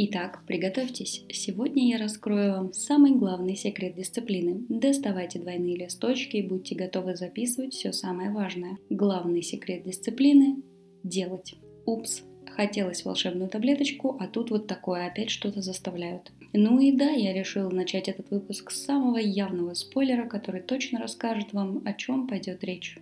Итак, приготовьтесь. Сегодня я раскрою вам самый главный секрет дисциплины. Доставайте двойные листочки и будьте готовы записывать все самое важное. Главный секрет дисциплины – делать. Упс, хотелось волшебную таблеточку, а тут вот такое опять что-то заставляют. Ну и да, я решила начать этот выпуск с самого явного спойлера, который точно расскажет вам, о чем пойдет речь.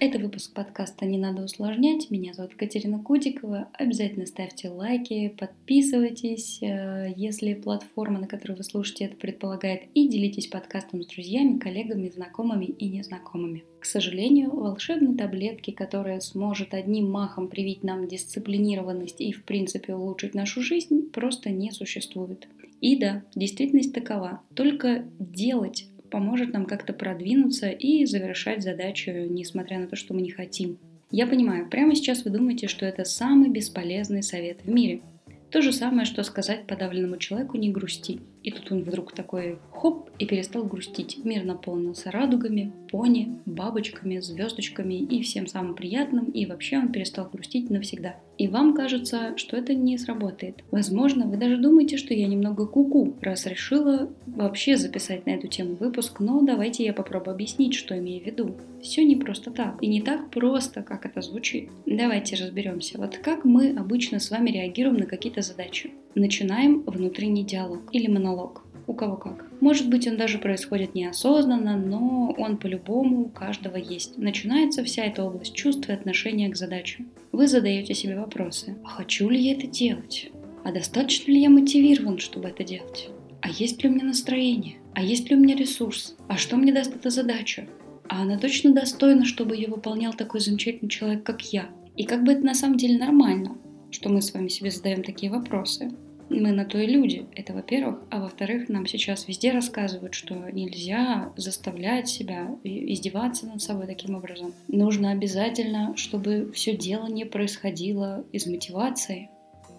Это выпуск подкаста «Не надо усложнять». Меня зовут Катерина Кудикова. Обязательно ставьте лайки, подписывайтесь, э, если платформа, на которой вы слушаете это предполагает, и делитесь подкастом с друзьями, коллегами, знакомыми и незнакомыми. К сожалению, волшебной таблетки, которая сможет одним махом привить нам дисциплинированность и, в принципе, улучшить нашу жизнь, просто не существует. И да, действительность такова. Только делать поможет нам как-то продвинуться и завершать задачу, несмотря на то, что мы не хотим. Я понимаю, прямо сейчас вы думаете, что это самый бесполезный совет в мире. То же самое, что сказать подавленному человеку не грусти. И тут он вдруг такой хоп и перестал грустить. Мир наполнился радугами, пони, бабочками, звездочками и всем самым приятным, и вообще он перестал грустить навсегда. И вам кажется, что это не сработает. Возможно, вы даже думаете, что я немного куку, -ку, раз решила вообще записать на эту тему выпуск, но давайте я попробую объяснить, что имею в виду. Все не просто так, и не так просто, как это звучит. Давайте разберемся. Вот как мы обычно с вами реагируем на какие-то задачи. Начинаем внутренний диалог или монолог у кого как. Может быть, он даже происходит неосознанно, но он по-любому у каждого есть. Начинается вся эта область чувств и отношения к задаче. Вы задаете себе вопросы. А хочу ли я это делать? А достаточно ли я мотивирован, чтобы это делать? А есть ли у меня настроение? А есть ли у меня ресурс? А что мне даст эта задача? А она точно достойна, чтобы ее выполнял такой замечательный человек, как я? И как бы это на самом деле нормально, что мы с вами себе задаем такие вопросы мы на то и люди. Это во-первых. А во-вторых, нам сейчас везде рассказывают, что нельзя заставлять себя издеваться над собой таким образом. Нужно обязательно, чтобы все дело не происходило из мотивации.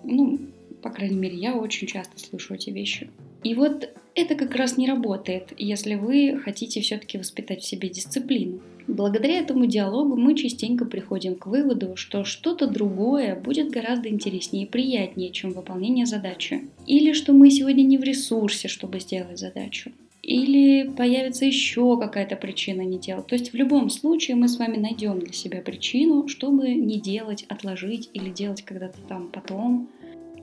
Ну, по крайней мере, я очень часто слышу эти вещи. И вот это как раз не работает, если вы хотите все-таки воспитать в себе дисциплину. Благодаря этому диалогу мы частенько приходим к выводу, что что-то другое будет гораздо интереснее и приятнее, чем выполнение задачи. Или что мы сегодня не в ресурсе, чтобы сделать задачу. Или появится еще какая-то причина не делать. То есть в любом случае мы с вами найдем для себя причину, чтобы не делать, отложить или делать когда-то там потом.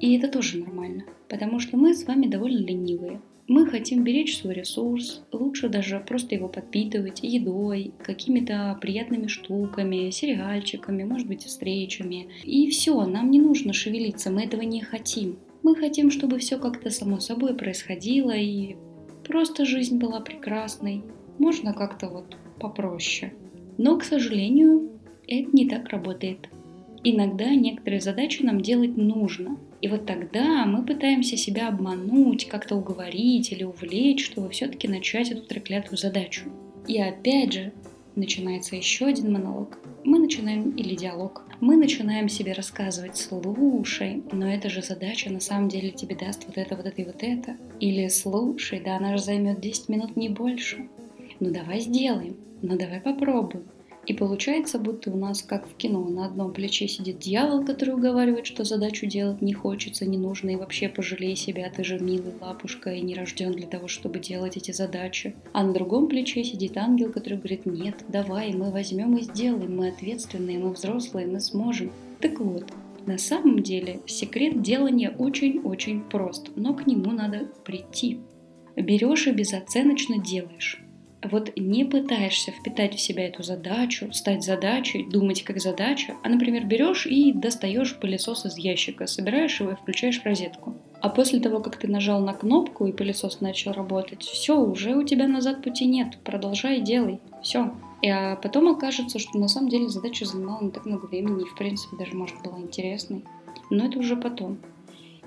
И это тоже нормально, потому что мы с вами довольно ленивые. Мы хотим беречь свой ресурс, лучше даже просто его подпитывать едой, какими-то приятными штуками, сериальчиками, может быть, встречами. И все, нам не нужно шевелиться, мы этого не хотим. Мы хотим, чтобы все как-то само собой происходило и просто жизнь была прекрасной. Можно как-то вот попроще. Но, к сожалению, это не так работает. Иногда некоторые задачи нам делать нужно, и вот тогда мы пытаемся себя обмануть, как-то уговорить или увлечь, чтобы все-таки начать эту треклятую задачу. И опять же, начинается еще один монолог. Мы начинаем, или диалог, мы начинаем себе рассказывать, слушай, но эта же задача на самом деле тебе даст вот это, вот это и вот это. Или слушай, да она же займет 10 минут, не больше. Ну давай сделаем, ну давай попробуем. И получается, будто у нас, как в кино, на одном плече сидит дьявол, который уговаривает, что задачу делать не хочется, не нужно, и вообще пожалей себя, ты же милый лапушка и не рожден для того, чтобы делать эти задачи. А на другом плече сидит ангел, который говорит, нет, давай, мы возьмем и сделаем, мы ответственные, мы взрослые, мы сможем. Так вот, на самом деле секрет делания очень-очень прост, но к нему надо прийти. Берешь и безоценочно делаешь вот не пытаешься впитать в себя эту задачу, стать задачей, думать как задача, а, например, берешь и достаешь пылесос из ящика, собираешь его и включаешь в розетку. А после того, как ты нажал на кнопку и пылесос начал работать, все, уже у тебя назад пути нет, продолжай, делай, все. И а потом окажется, что на самом деле задача занимала не так много времени и, в принципе, даже, может, была интересной. Но это уже потом.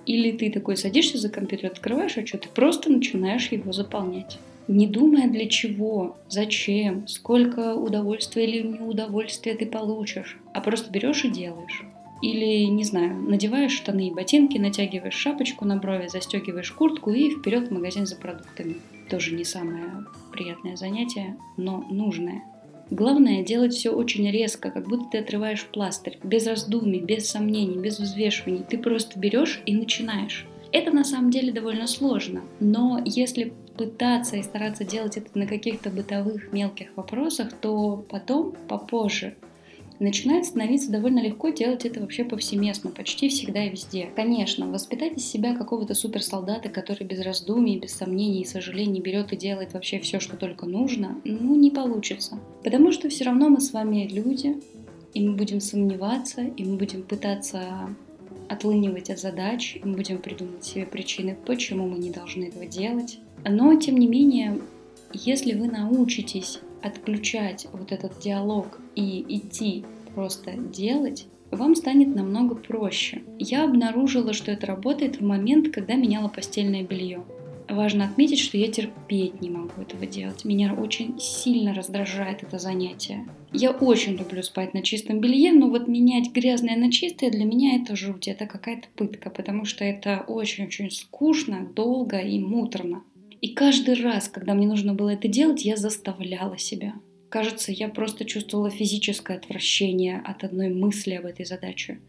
Или ты такой садишься за компьютер, открываешь отчет и просто начинаешь его заполнять не думая для чего, зачем, сколько удовольствия или неудовольствия ты получишь, а просто берешь и делаешь. Или, не знаю, надеваешь штаны и ботинки, натягиваешь шапочку на брови, застегиваешь куртку и вперед в магазин за продуктами. Тоже не самое приятное занятие, но нужное. Главное делать все очень резко, как будто ты отрываешь пластырь, без раздумий, без сомнений, без взвешиваний. Ты просто берешь и начинаешь. Это на самом деле довольно сложно, но если пытаться и стараться делать это на каких-то бытовых мелких вопросах, то потом, попозже, начинает становиться довольно легко делать это вообще повсеместно, почти всегда и везде. Конечно, воспитать из себя какого-то суперсолдата, который без раздумий, без сомнений и сожалений берет и делает вообще все, что только нужно, ну не получится. Потому что все равно мы с вами люди, и мы будем сомневаться, и мы будем пытаться отлынивать от задач, мы будем придумывать себе причины, почему мы не должны этого делать. Но, тем не менее, если вы научитесь отключать вот этот диалог и идти просто делать, вам станет намного проще. Я обнаружила, что это работает в момент, когда меняла постельное белье. Важно отметить, что я терпеть не могу этого делать. Меня очень сильно раздражает это занятие. Я очень люблю спать на чистом белье, но вот менять грязное на чистое для меня это жуть, это какая-то пытка, потому что это очень-очень скучно, долго и муторно. И каждый раз, когда мне нужно было это делать, я заставляла себя. Кажется, я просто чувствовала физическое отвращение от одной мысли об этой задаче.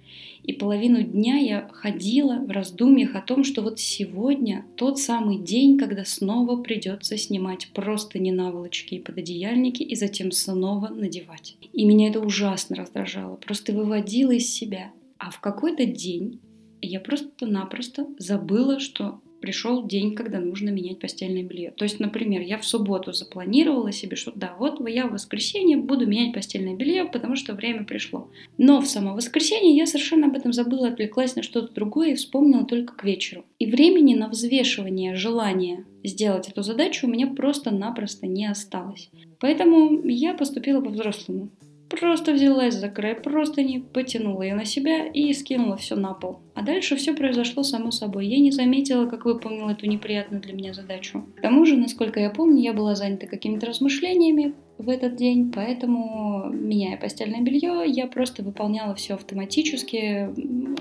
И половину дня я ходила в раздумьях о том, что вот сегодня тот самый день, когда снова придется снимать просто не наволочки и пододеяльники и затем снова надевать. И меня это ужасно раздражало, просто выводило из себя. А в какой-то день я просто-напросто забыла, что пришел день, когда нужно менять постельное белье. То есть, например, я в субботу запланировала себе, что да, вот я в воскресенье буду менять постельное белье, потому что время пришло. Но в само воскресенье я совершенно об этом забыла, отвлеклась на что-то другое и вспомнила только к вечеру. И времени на взвешивание желания сделать эту задачу у меня просто-напросто не осталось. Поэтому я поступила по-взрослому. Просто взялась за край простыни, потянула ее на себя и скинула все на пол. А дальше все произошло само собой. Я не заметила, как выполнила эту неприятную для меня задачу. К тому же, насколько я помню, я была занята какими-то размышлениями в этот день, поэтому, меняя постельное белье, я просто выполняла все автоматически.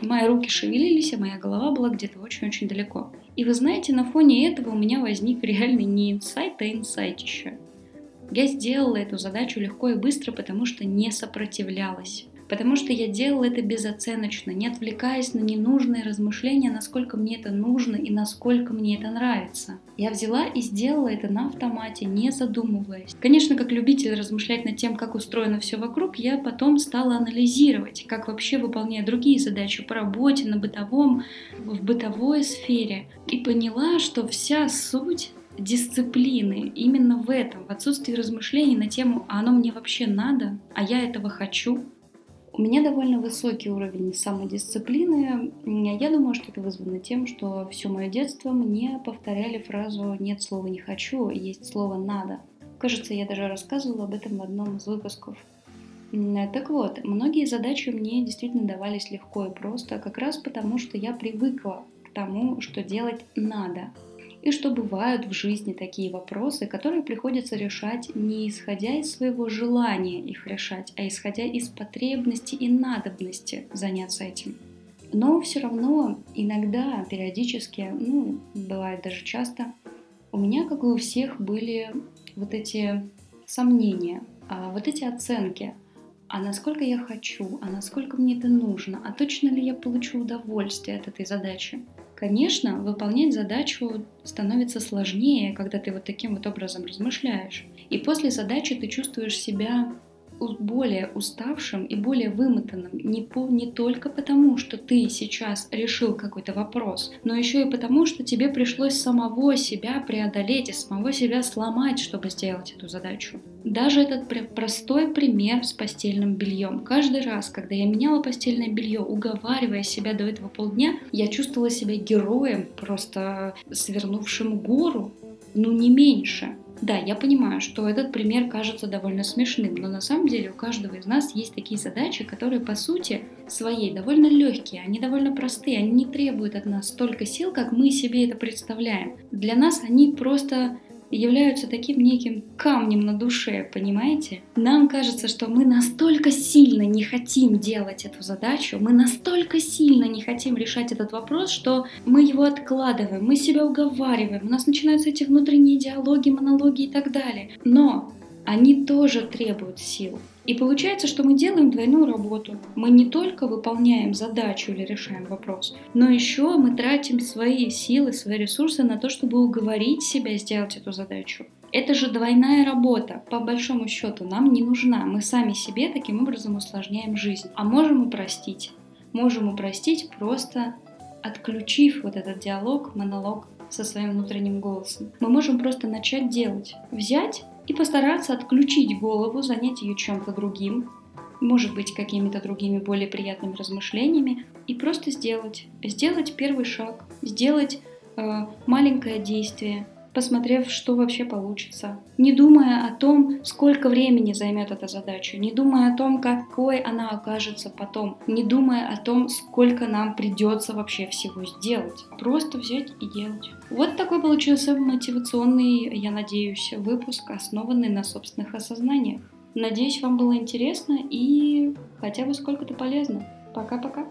Мои руки шевелились, а моя голова была где-то очень-очень далеко. И вы знаете, на фоне этого у меня возник реальный не инсайт, а инсайтище. Я сделала эту задачу легко и быстро, потому что не сопротивлялась. Потому что я делала это безоценочно, не отвлекаясь на ненужные размышления, насколько мне это нужно и насколько мне это нравится. Я взяла и сделала это на автомате, не задумываясь. Конечно, как любитель размышлять над тем, как устроено все вокруг, я потом стала анализировать, как вообще выполняя другие задачи по работе, на бытовом, в бытовой сфере. И поняла, что вся суть дисциплины именно в этом, в отсутствии размышлений на тему «а оно мне вообще надо?», «а я этого хочу?». У меня довольно высокий уровень самодисциплины. Я думаю, что это вызвано тем, что все мое детство мне повторяли фразу «нет слова не хочу, есть слово надо». Кажется, я даже рассказывала об этом в одном из выпусков. Так вот, многие задачи мне действительно давались легко и просто, как раз потому, что я привыкла к тому, что делать надо, и что бывают в жизни такие вопросы, которые приходится решать не исходя из своего желания их решать, а исходя из потребности и надобности заняться этим. Но все равно иногда, периодически, ну, бывает даже часто, у меня, как и у всех, были вот эти сомнения, а вот эти оценки, а насколько я хочу, а насколько мне это нужно, а точно ли я получу удовольствие от этой задачи. Конечно, выполнять задачу становится сложнее, когда ты вот таким вот образом размышляешь. И после задачи ты чувствуешь себя более уставшим и более вымотанным не, по, не только потому, что ты сейчас решил какой-то вопрос, но еще и потому, что тебе пришлось самого себя преодолеть и самого себя сломать, чтобы сделать эту задачу. Даже этот простой пример с постельным бельем. Каждый раз, когда я меняла постельное белье, уговаривая себя до этого полдня, я чувствовала себя героем, просто свернувшим гору, ну не меньше. Да, я понимаю, что этот пример кажется довольно смешным, но на самом деле у каждого из нас есть такие задачи, которые по сути своей довольно легкие, они довольно простые, они не требуют от нас столько сил, как мы себе это представляем. Для нас они просто являются таким неким камнем на душе, понимаете? Нам кажется, что мы настолько сильно не хотим делать эту задачу, мы настолько сильно не хотим решать этот вопрос, что мы его откладываем, мы себя уговариваем, у нас начинаются эти внутренние диалоги, монологи и так далее. Но они тоже требуют сил. И получается, что мы делаем двойную работу. Мы не только выполняем задачу или решаем вопрос, но еще мы тратим свои силы, свои ресурсы на то, чтобы уговорить себя сделать эту задачу. Это же двойная работа, по большому счету, нам не нужна. Мы сами себе таким образом усложняем жизнь. А можем упростить. Можем упростить просто отключив вот этот диалог, монолог со своим внутренним голосом. Мы можем просто начать делать. Взять и постараться отключить голову, занять ее чем-то другим, может быть, какими-то другими более приятными размышлениями, и просто сделать. Сделать первый шаг, сделать э, маленькое действие, посмотрев, что вообще получится. Не думая о том, сколько времени займет эта задача, не думая о том, какой она окажется потом, не думая о том, сколько нам придется вообще всего сделать. Просто взять и делать. Вот такой получился мотивационный, я надеюсь, выпуск, основанный на собственных осознаниях. Надеюсь, вам было интересно и хотя бы сколько-то полезно. Пока-пока.